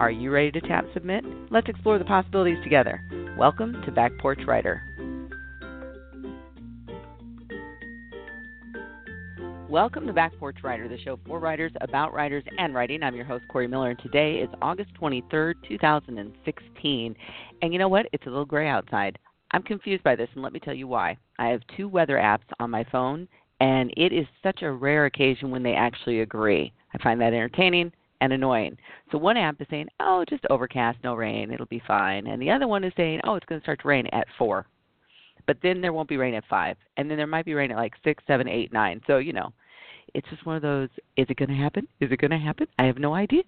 Are you ready to tap submit? Let's explore the possibilities together. Welcome to Back Porch Writer. Welcome to Back Porch Writer, the show for writers, about writers, and writing. I'm your host, Corey Miller, and today is August 23rd, 2016. And you know what? It's a little gray outside. I'm confused by this, and let me tell you why. I have two weather apps on my phone, and it is such a rare occasion when they actually agree. I find that entertaining and annoying. So one app is saying, "Oh, just overcast, no rain, it'll be fine," and the other one is saying, "Oh, it's going to start to rain at four, but then there won't be rain at five, and then there might be rain at like six, seven, eight, nine. So you know, it's just one of those. Is it going to happen? Is it going to happen? I have no idea.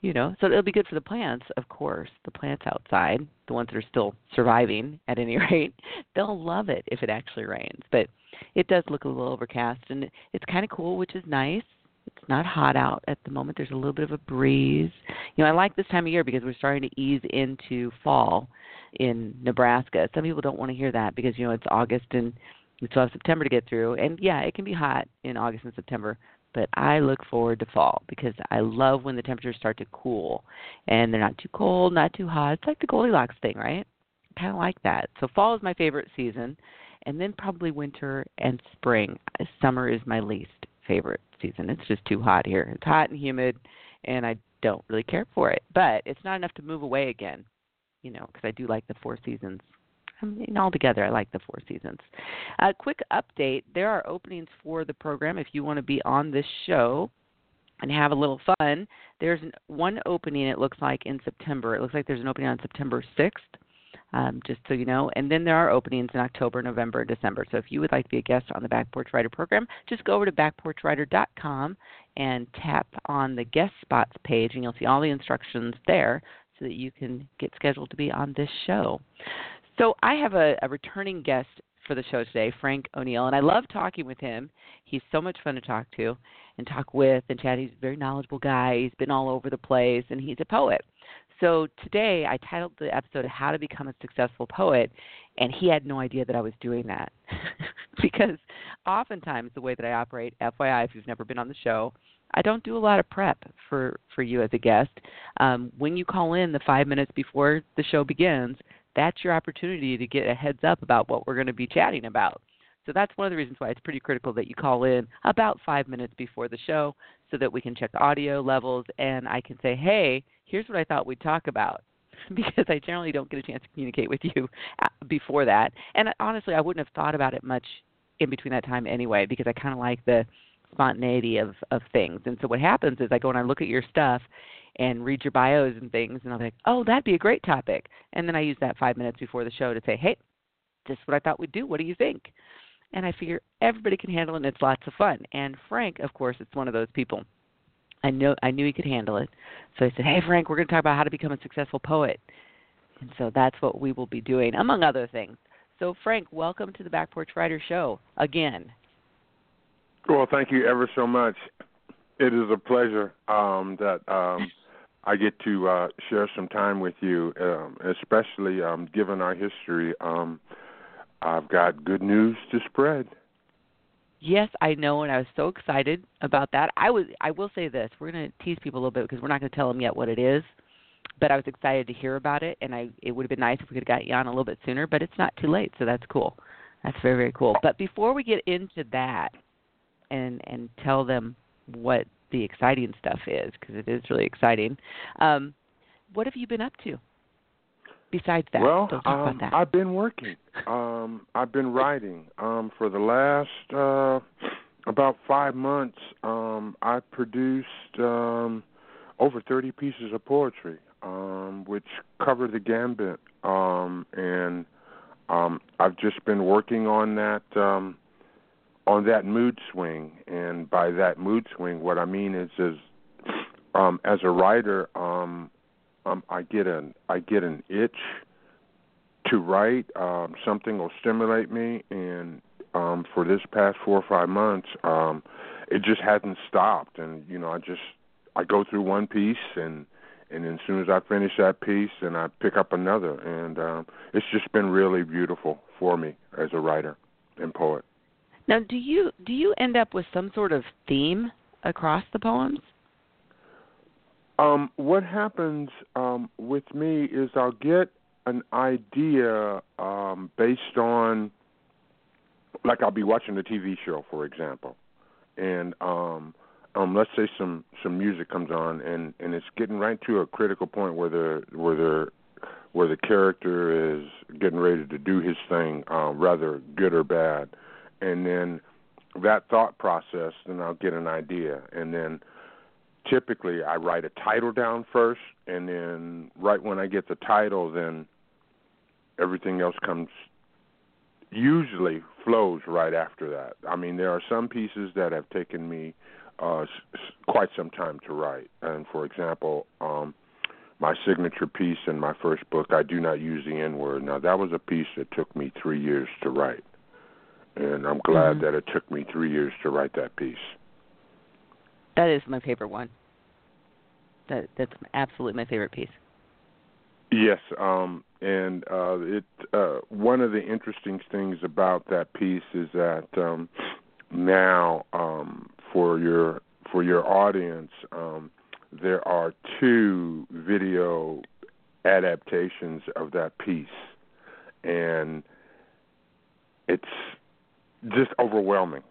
You know, so it'll be good for the plants, of course. The plants outside, the ones that are still surviving at any rate, they'll love it if it actually rains. But it does look a little overcast, and it's kind of cool, which is nice it's not hot out at the moment. There's a little bit of a breeze. You know, I like this time of year because we're starting to ease into fall in Nebraska. Some people don't want to hear that because you know it's August and we still have September to get through. And yeah, it can be hot in August and September, but I look forward to fall because I love when the temperatures start to cool and they're not too cold, not too hot. It's like the Goldilocks thing, right? Kind of like that. So fall is my favorite season, and then probably winter and spring. Summer is my least favorite season. It's just too hot here. It's hot and humid, and I don't really care for it. But it's not enough to move away again, you know, because I do like the four seasons. I mean, altogether, I like the four seasons. A uh, quick update: there are openings for the program if you want to be on this show and have a little fun. There's one opening. It looks like in September. It looks like there's an opening on September 6th um, just so you know. And then there are openings in October, November, and December. So if you would like to be a guest on the Back Porch Writer program, just go over to backporchwriter.com and tap on the guest spots page, and you'll see all the instructions there so that you can get scheduled to be on this show. So I have a, a returning guest for the show today, Frank O'Neal, and I love talking with him. He's so much fun to talk to and talk with and chat. He's a very knowledgeable guy. He's been all over the place, and he's a poet. So today I titled the episode How to Become a Successful Poet, and he had no idea that I was doing that. because oftentimes the way that I operate, FYI, if you've never been on the show, I don't do a lot of prep for, for you as a guest. Um, when you call in the five minutes before the show begins, that's your opportunity to get a heads up about what we're going to be chatting about. So that's one of the reasons why it's pretty critical that you call in about five minutes before the show so that we can check audio levels and I can say, hey, here's what I thought we'd talk about. because I generally don't get a chance to communicate with you uh, before that. And honestly, I wouldn't have thought about it much in between that time anyway because I kind of like the spontaneity of of things. And so what happens is I go and I look at your stuff and read your bios and things and I'm like, "Oh, that'd be a great topic." And then I use that 5 minutes before the show to say, "Hey, this is what I thought we'd do. What do you think?" And I figure everybody can handle it and it's lots of fun. And Frank, of course, is one of those people I know I knew he could handle it. So I said, "Hey Frank, we're going to talk about how to become a successful poet." And so that's what we will be doing among other things. So Frank, welcome to the Back Porch Writer show again. Well, thank you ever so much. It is a pleasure um, that um, I get to uh, share some time with you, um, especially um, given our history. I've got good news to spread. Yes, I know, and I was so excited about that. I was. I will say this: we're going to tease people a little bit because we're not going to tell them yet what it is. But I was excited to hear about it, and I. It would have been nice if we could have got you on a little bit sooner, but it's not too late, so that's cool. That's very very cool. But before we get into that, and and tell them what the exciting stuff is, because it is really exciting. Um, what have you been up to? Besides that? Well, um, that. I've been working. Um, I've been writing um, for the last uh, about five months. Um, I produced um, over 30 pieces of poetry, um, which cover the gambit, um, and um, I've just been working on that. Um, on that mood swing, and by that mood swing, what I mean is, is um, as a writer, um, um, I get an I get an itch to write. Um, something will stimulate me, and um, for this past four or five months, um, it just hasn't stopped. And you know, I just I go through one piece, and and as soon as I finish that piece, and I pick up another, and um, it's just been really beautiful for me as a writer and poet. Now, do you do you end up with some sort of theme across the poems? Um, what happens um, with me is I'll get an idea um, based on, like I'll be watching a TV show, for example, and um, um, let's say some some music comes on, and and it's getting right to a critical point where the where the where the character is getting ready to do his thing, uh, rather good or bad, and then that thought process, then I'll get an idea, and then typically I write a title down first, and then right when I get the title, then everything else comes usually flows right after that. I mean, there are some pieces that have taken me uh, s- quite some time to write, and for example, um, my signature piece in my first book, I do not use the N word. Now that was a piece that took me three years to write, and I'm glad Mhm. that it took me three years to write that piece. That is my favorite one. That that's absolutely my favorite piece. Yes, um, and uh, it uh, one of the interesting things about that piece is that um, now um, for your for your audience, um, there are two video adaptations of that piece, and it's just overwhelming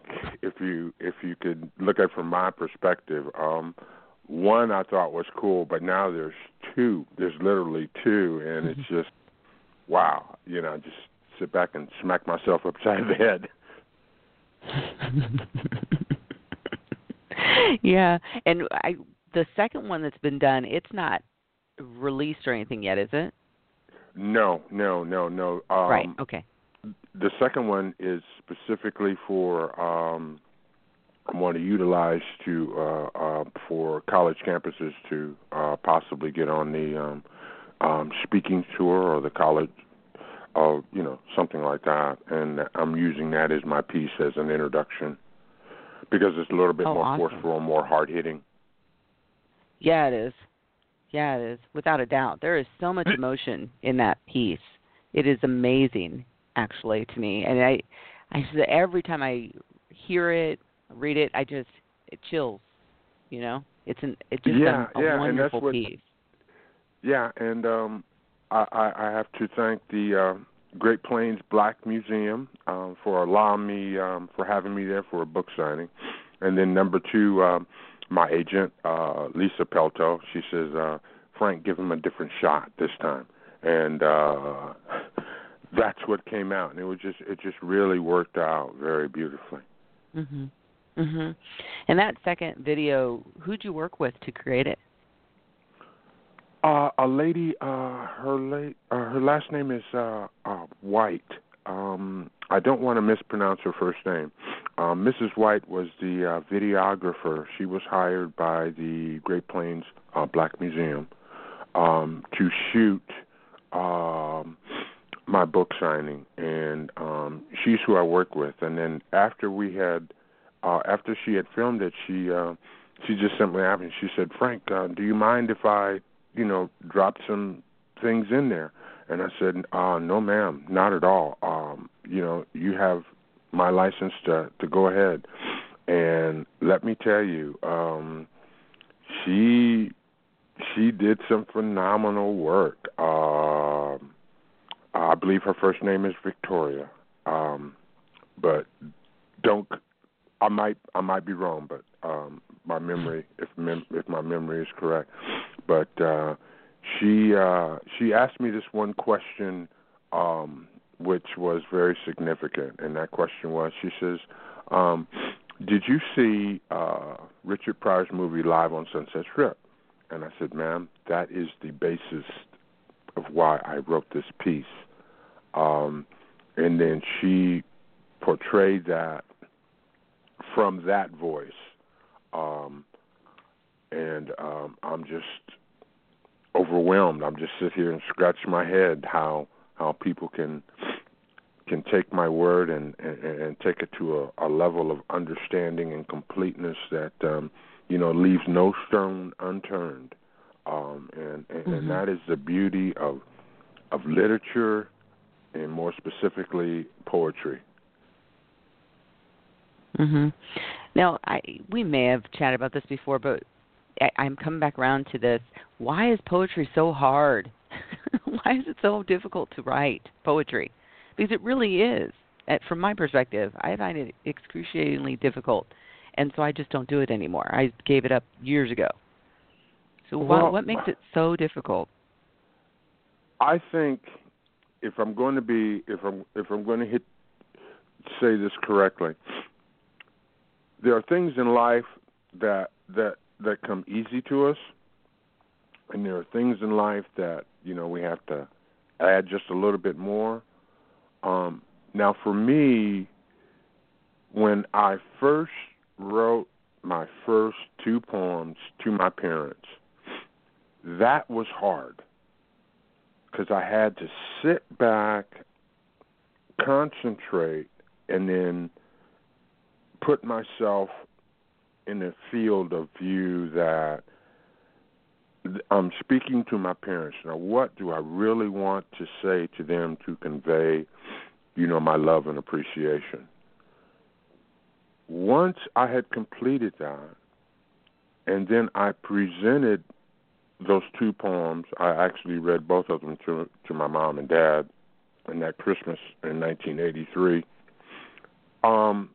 if you if you could look at it from my perspective. Um, one I thought was cool, but now there's two. There's literally two, and it's just wow. You know, just sit back and smack myself upside the head. yeah, and I the second one that's been done, it's not released or anything yet, is it? No, no, no, no. Um, right. Okay. The second one is specifically for um, want to utilize to uh, uh, for college campuses to uh, possibly get on the um, um, speaking tour or the college, or you know something like that. And I'm using that as my piece as an introduction because it's a little bit Oh, more awesome. forceful and more hard hitting. Yeah, it is. Yeah, it is. Without a doubt. There is so much emotion in that piece. It is amazing actually to me. And I I every time I hear it, read it, I just it chills. You know? It's an it's just Yeah, a, a yeah, and that's wonderful what- piece. Yeah, and um, I, I, I have to thank the uh, Great Plains Black Museum um, for allowing me um, for having me there for a book signing, and then number two, um, my agent uh, Lisa Pelto. She says, uh, Frank, give him a different shot this time, and uh, that's what came out, and it was just it just really worked out very beautifully. Mhm. Mhm. And that second video, who'd you work with to create it? Uh, a lady, uh, her late, uh, her last name is uh, uh, White. Um, I don't want to mispronounce her first name. Um, Mrs. White was the uh, videographer. She was hired by the Great Plains uh, Black Museum um, to shoot um, my book signing, and um, she's who I work with. And then after we had, uh, after she had filmed it, she uh, she just simply asked me. She said, "Frank, uh, do you mind if I?" you know, drop some things in there. And I said, uh, no ma'am, not at all. Um, you know, you have my license to, to go ahead. And let me tell you, um, she she did some phenomenal work. Um I believe her first name is Victoria. Um, but don't I might I might be wrong, but um, my memory, if mem- if my memory is correct, but uh, she uh, she asked me this one question, um, which was very significant, and that question was, she says, um, "Did you see uh, Richard Pryor's movie Live on Sunset Strip?" And I said, "Ma'am, that is the basis of why I wrote this piece." Um, and then she portrayed that from that voice. Um, and um, I'm just overwhelmed. I'm just sit here and scratch my head how how people can can take my word and and, and take it to a, a level of understanding and completeness that um, you know leaves no stone unturned. Um, and and, mm-hmm. and that is the beauty of of literature, and more specifically poetry. Mhm. Now, I we may have chatted about this before, but I, I'm coming back around to this. Why is poetry so hard? Why is it so difficult to write poetry? Because it really is. From my perspective, I find it excruciatingly difficult, and so I just don't do it anymore. I gave it up years ago. So well, what what makes it so difficult? I think if I'm going to be if I'm if I'm going to hit say this correctly, there are things in life that that that come easy to us, and there are things in life that you know we have to add just a little bit more. Um, now, for me, when I first wrote my first two poems to my parents, that was hard because I had to sit back, concentrate, and then put myself in a field of view that I'm speaking to my parents. Now, what do I really want to say to them to convey, you know, my love and appreciation? Once I had completed that, and then I presented those two poems, I actually read both of them to to my mom and dad in that Christmas in 1983. Um,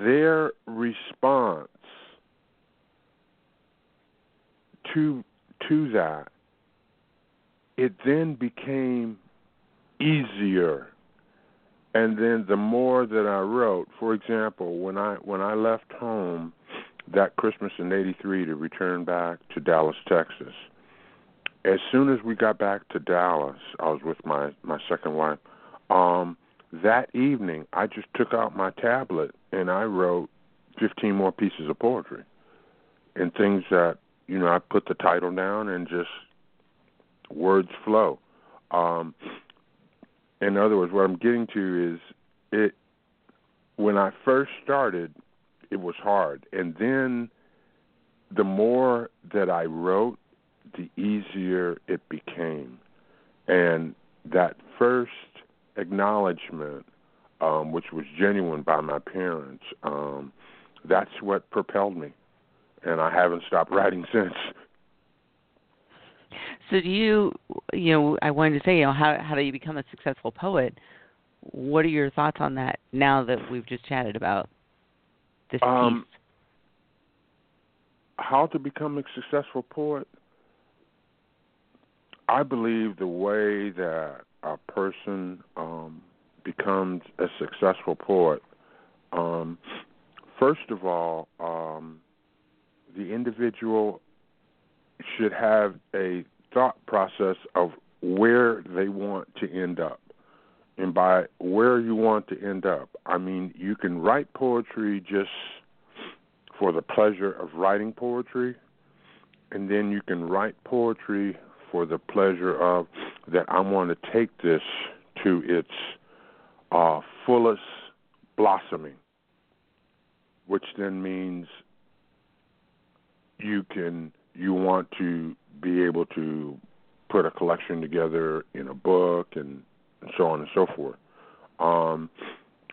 their response to to that it then became easier. And then the more that I wrote for example when I when I left home that Christmas in 83 to return back to Dallas Texas as soon as we got back to Dallas I was with my my second wife um that evening I just took out my tablet and I wrote 15 more pieces of poetry and things that you know I put the title down and just words flow. Um, in other words, what I'm getting to is it. When I first started, it was hard, and then the more that I wrote, the easier it became, and that first acknowledgement um, which was genuine by my parents, um, that's what propelled me, and I haven't stopped writing since. So do you, you know, I wanted to say, you know, how how do you become a successful poet? What are your thoughts on that now that we've just chatted about this um, piece? How to become a successful poet? I believe the way that a person um, becomes a successful poet, um, first of all, um, the individual should have a thought process of where they want to end up. And by where you want to end up, I mean you can write poetry just for the pleasure of writing poetry, and then you can write poetry for the pleasure of that I want to take this to its uh, fullest blossoming, which then means you can you want to be able to put a collection together in a book and, and so on and so forth. Um,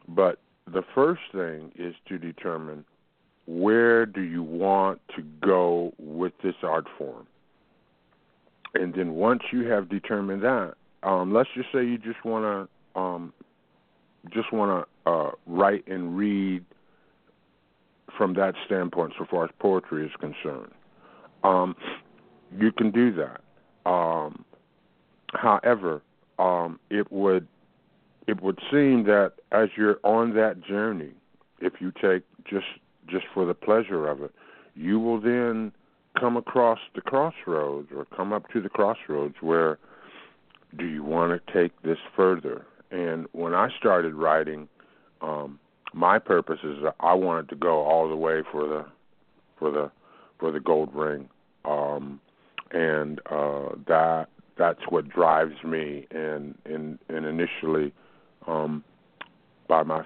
but the first thing is to determine where do you want to go with this art form. And then once you have determined that, um, let's just say you just want to um, just want to uh, write and read from that standpoint, so far as poetry is concerned. Um, you can do that. Um, however, um, it would it would seem that as you're on that journey, if you take just just for the pleasure of it, you will then come across the crossroads or come up to the crossroads where do you want to take this further? And when I started writing, um, my purpose is I wanted to go all the way for the for the for the gold ring, um, and uh, that that's what drives me and and and initially um by my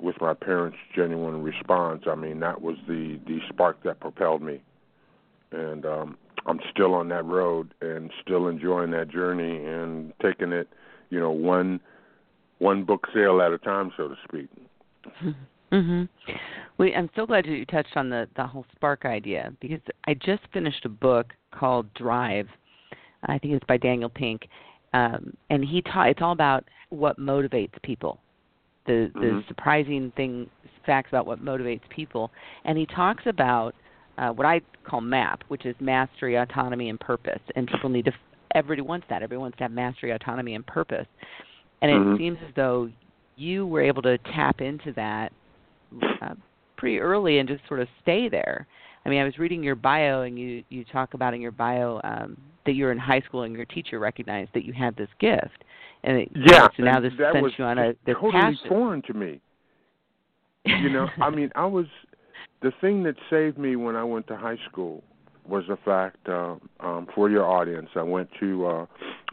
with my parents genuine response i mean that was the the spark that propelled me. And um i'm still on that road and still enjoying that journey and taking it you know one one book sale at a time so to speak Mm-hmm. We I'm so glad that you touched on the the whole spark idea because I just finished a book called Drive. I think it's by Daniel Pink. Um and he taught it's all about what motivates people. The the Mhm. surprising thing facts about what motivates people and he talks about uh, what I call MAP, which is mastery, autonomy, and purpose. And people need to, everybody wants that. Everybody wants to have mastery, autonomy, and purpose. And it Mhm. seems as though you were able to tap into that uh, pretty early and just sort of stay there. I mean, I was reading your bio, and you you talk about in your bio um, that you were in high school and your teacher recognized that you had this gift, and it, Yeah, so now this was you on a this totally passion. foreign to me. You know, I mean, I was the thing that saved me when I went to high school was the fact uh, um, for your audience. I went to uh,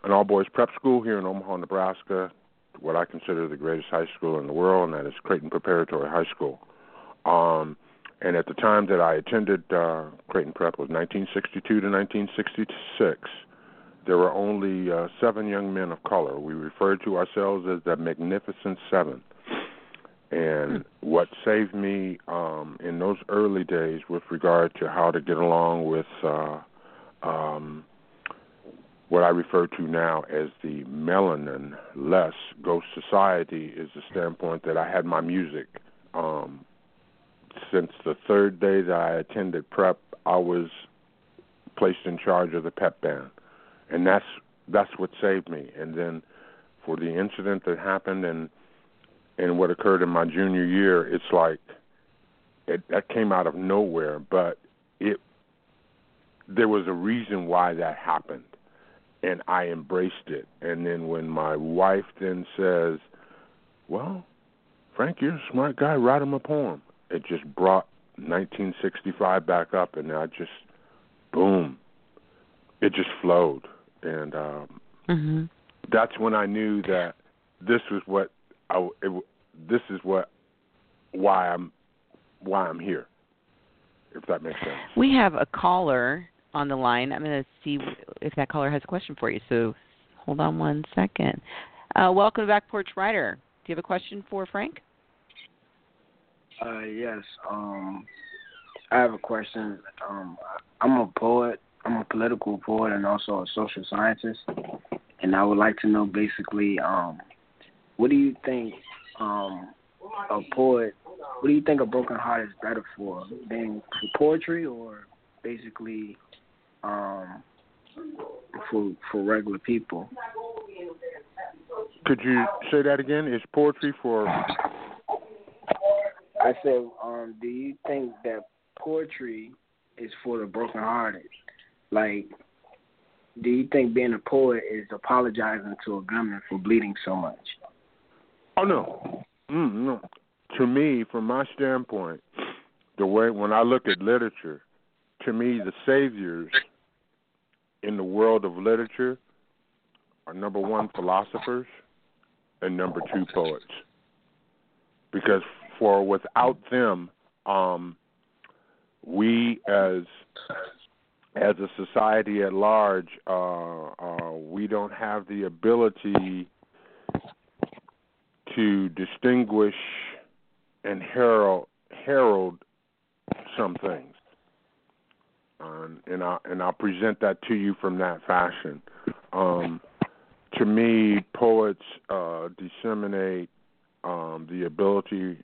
an all boys prep school here in Omaha, Nebraska, what I consider the greatest high school in the world, and that is Creighton Preparatory High School. Um, and at the time that I attended uh, Creighton Prep was 1962 to 1966. There were only uh, seven young men of color. We referred to ourselves as the Magnificent Seven. And what saved me um, in those early days with regard to how to get along with uh, um, what I refer to now as the melanin less ghost society is the standpoint that I had my music. Um, since the third day that I attended prep, I was placed in charge of the pep band, and that's that's what saved me. And then for the incident that happened and and what occurred in my junior year, it's like it that came out of nowhere, but it there was a reason why that happened and I embraced it. And then when my wife then says, "Well, Frank, you're a smart guy. Write him a poem." It just brought 1965 back up, and I just, boom, it just flowed, and um, hmm that's when I knew that this was what I. It, this is what why I'm why I'm here. If that makes sense. We have a caller on the line. I'm going to see if that caller has a question for you. So hold on one second. Uh, welcome to Back Porch Writer. Do you have a question for Frank? Uh, yes. Um, I have a question. Um, I'm a poet. I'm a political poet and also a social scientist, and I would like to know basically, um, what do you think um, a poet? What do you think a broken heart is better for, being for poetry or basically um, for for regular people? Could you say that again? Is poetry for? I said, um, do you think that poetry is for the brokenhearted? Like, do you think being a poet is apologizing to a gunman for bleeding so much? Oh no, mm, no. To me, from my standpoint, the way when I look at literature, to me the saviors in the world of literature are number one philosophers and number two poets. Because for without them, um, we as as a society at large, uh, uh, we don't have the ability to distinguish and herald herald some things. Um, and I and I'll present that to you from that fashion. Um, to me, poets uh, disseminate um, the ability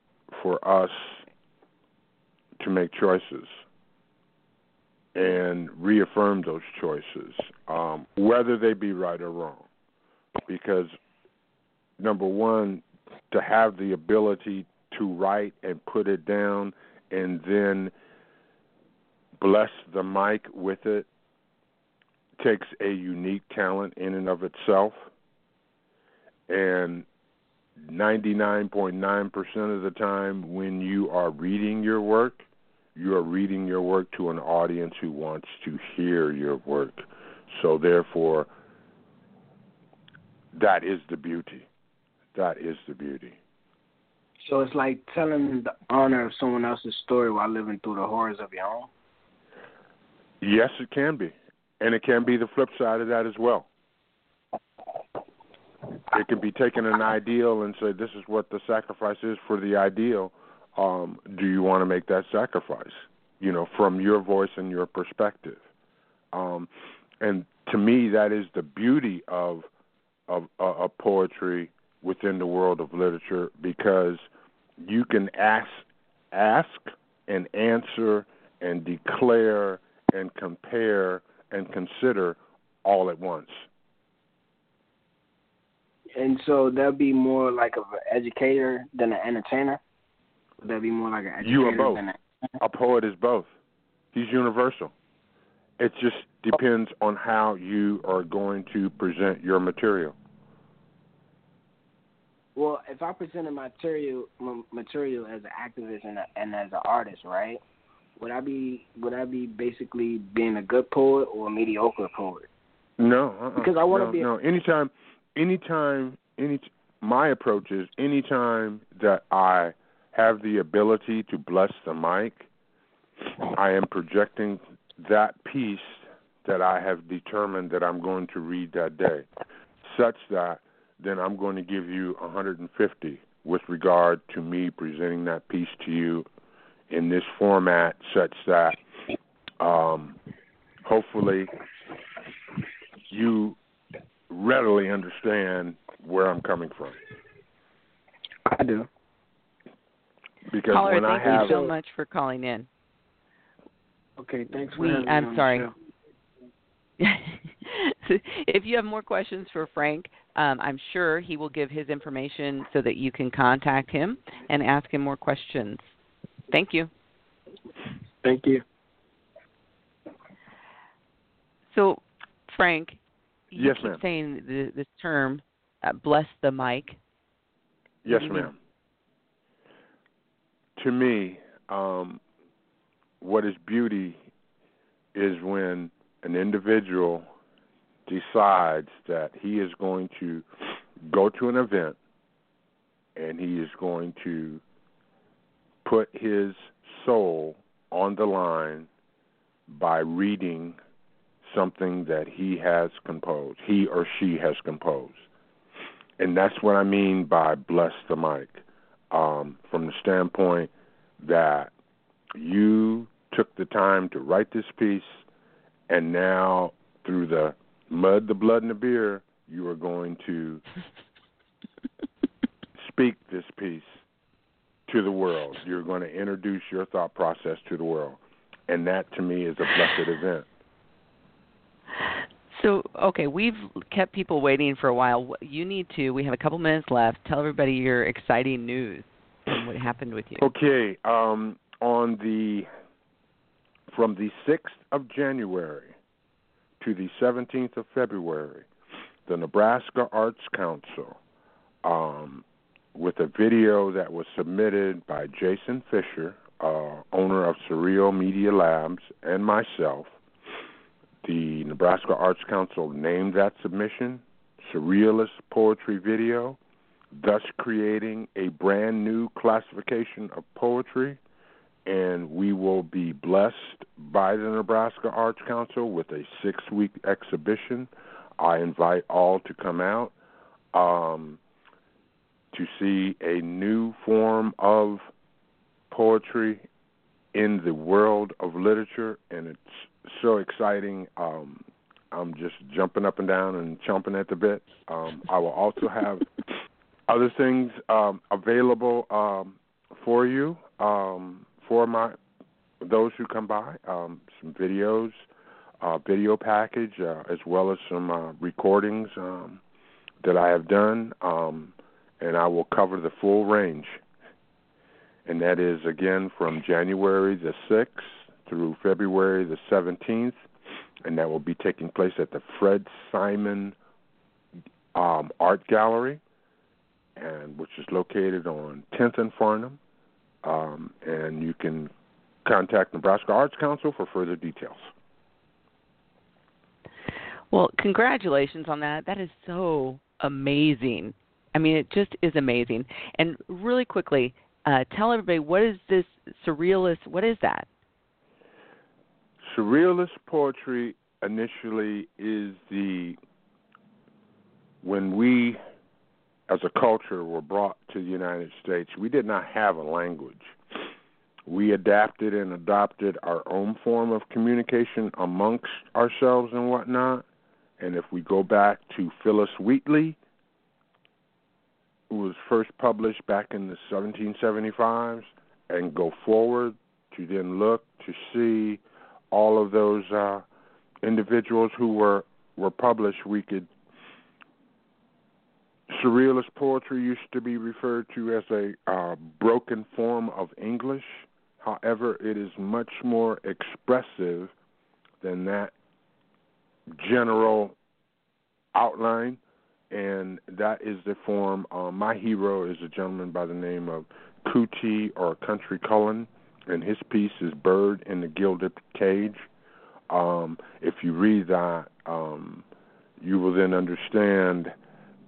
for us to make choices and reaffirm those choices, um, whether they be right or wrong. Because number one, to have the ability to write and put it down and then bless the mic with it takes a unique talent in and of itself. And 99.9% of the time, when you are reading your work, you are reading your work to an audience who wants to hear your work. So, therefore, that is the beauty. That is the beauty. So it's like telling the honor of someone else's story while living through the horrors of your own. Yes, it can be, and it can be the flip side of that as well. It can be taking an ideal and say, "This is what the sacrifice is for the ideal." Um, do you want to make that sacrifice? You know, from your voice and your perspective. Um, and to me, that is the beauty of of, uh, of poetry within the world of literature because you can ask, ask and answer and declare and compare and consider all at once. And so that'd be more like of an educator than an entertainer. That'd that be more like an educator you are both. a poet is both. He's universal. It just depends on how you are going to present your material. Well, if I presented material material as an activist and, a, and as an artist, right? Would I be would I be basically being a good poet or a mediocre poet? No, uh-uh. because I want to no, be. no. Anytime, anytime, any. My approach is anytime that I have the ability to bless the mic, I am projecting that piece that I have determined that I'm going to read that day, such that then I'm going to give you 150 with regard to me presenting that piece to you in this format, such that um, hopefully you readily understand where I'm coming from. I do. Because Caller, when thank I have you so much for calling in. Okay, thanks for We- having me I'm on the sorry. show. if you have more questions for Frank, um, I'm sure he will give his information so that you can contact him and ask him more questions. Thank you. Thank you. So, Frank, you Yes, keep ma'am. saying the, this term, uh, "bless the mic." Yes, do you mean? ma'am. To me, um, what is beauty is when an individual decides that he is going to go to an event and he is going to put his soul on the line by reading something that he has composed, he or she has composed. And that's what I mean by bless the mic, um, from the standpoint that you took the time to write this piece, and now through the mud, the blood, and the beer, you are going to speak this piece to the world. You're going to introduce your thought process to the world. And that to me is a blessed event. So, okay, we've kept people waiting for a while. You need to. We have a couple minutes left. Tell everybody your exciting news and what happened with you. Okay, um, on the from the 6th of January to the 17th of February, the Nebraska Arts Council, um, with a video that was submitted by Jason Fisher, uh, owner of Surreal Media Labs, and myself, the Nebraska Arts Council named that submission Surrealist Poetry Video, thus creating a brand new classification of poetry. And we will be blessed by the Nebraska Arts Council with a six week exhibition. I invite all to come out um, to see a new form of poetry in the world of literature, and it's so exciting. Um, I'm just jumping up and down and chomping at the bit. Um, I will also have other things um, available um, for you um, for my those who come by. Um, some videos, uh, video package, uh, as well as some uh, recordings um, that I have done, um, and I will cover the full range. And that is again from January the sixth through February the seventeenth, and that will be taking place at the Fred Simon um, Art Gallery, and which is located on 10th and Farnam. Um, and you can contact Nebraska Arts Council for further details. Well, congratulations on that. That is so amazing. I mean, it just is amazing. And really quickly, uh, tell everybody what is this surrealist? What is that? Surrealist poetry initially is the when we as a culture were brought to the United States, we did not have a language. We adapted and adopted our own form of communication amongst ourselves and whatnot. And if we go back to Phillis Wheatley, who was first published back in the 1775s, and go forward to then look to see all of those uh, individuals who were were published, we could surrealist poetry used to be referred to as a uh, broken form of English. However, it is much more expressive than that general outline, and that is the form. Uh, my hero is a gentleman by the name of Kuti or Country Cullen, and his piece is Bird in the Gilded Cage. Um, if you read that, um, you will then understand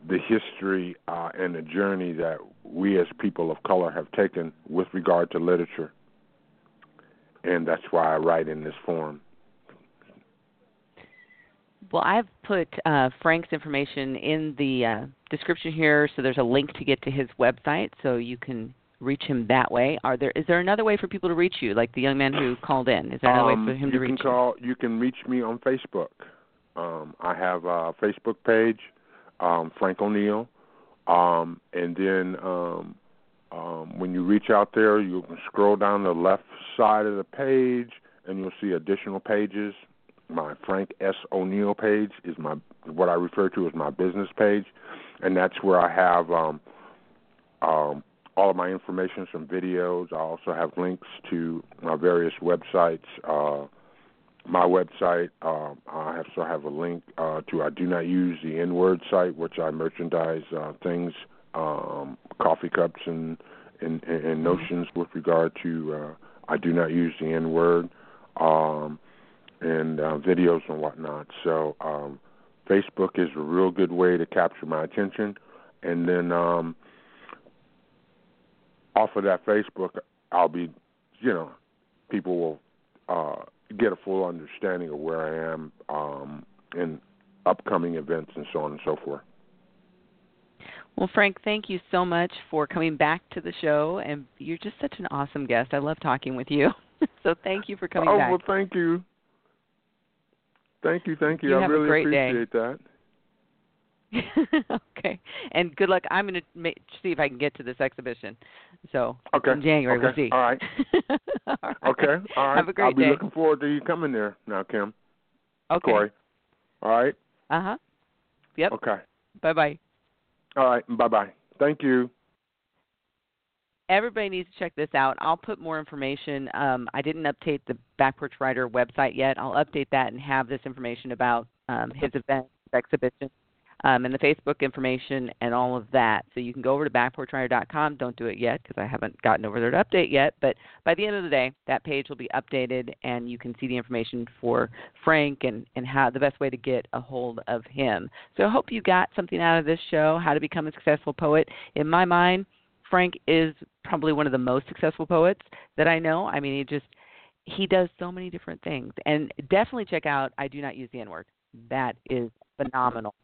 the history uh, and the journey that we as people of color have taken with regard to literature. And that's why I write in this form. Well, I've put uh, Frank's information in the uh, description here, so there's a link to get to his website, so you can reach him that way. Are there is there another way for people to reach you, like the young man who called in? Is there another um, way for him to reach you? can call, you? You can reach me on Facebook. Um, I have a Facebook page, um, Frank O'Neal, um, and then um, um, when you reach out there, you can scroll down the left side of the page, and you'll see additional pages. My Frank S. O'Neal page is my what I refer to as my business page, and that's where I have um, um, all of my information, some videos. I also have links to my various websites. Uh, my website, uh, I also have a link uh, to I do not use the N word site, which I merchandise uh, things, um, coffee cups and, and, and notions with regard to uh, I do not use the N word, um, and uh, videos and whatnot. So um, Facebook is a real good way to capture my attention, and then um, off of that Facebook, I'll be, you know, people will uh, get a full understanding of where I am um, in upcoming events and so on and so forth. Well, Frank, thank you so much for coming back to the show, and you're just such an awesome guest. I love talking with you. so thank you for coming oh, back. Oh well, thank you. Thank you, thank you. you I have really a great appreciate day. that. okay, and good luck. I'm going to see if I can get to this exhibition. So Okay. in January, okay. we'll see. All right. All right. Okay. All right. Have a great I'll be day. looking forward to you coming there now, Kim. Okay. Corey. All right. Uh huh. Yep. Okay. Bye bye. All right. Bye bye. Thank you. Everybody needs to check this out. I'll put more information. Um, I didn't update the Back Porch Writer website yet. I'll update that and have this information about um, his event, his exhibition, um, and the Facebook information and all of that. So you can go over to backporchwriter.com. Don't do it yet because I haven't gotten over there to update yet. But by the end of the day, that page will be updated and you can see the information for Frank and, and how the best way to get a hold of him. So I hope you got something out of this show, how to become a successful poet. In my mind, Frank is probably one of the most successful poets that I know. I mean, he just he does so many different things. And definitely check out I Do Not Use the N Word. That is phenomenal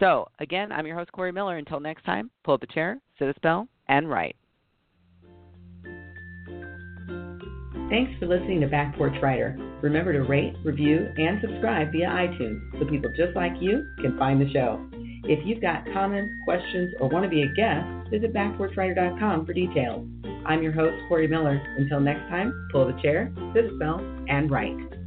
So, again, I'm your host, Corey Miller. Until next time, pull up a chair, sit a spell, and write. Thanks for listening to Back Porch Writer. Remember to rate, review, and subscribe via iTunes so people just like you can find the show. If you've got comments, questions, or want to be a guest, visit backporchwriter.com for details. I'm your host, Corey Miller. Until next time, pull the chair, sit a spell, and write.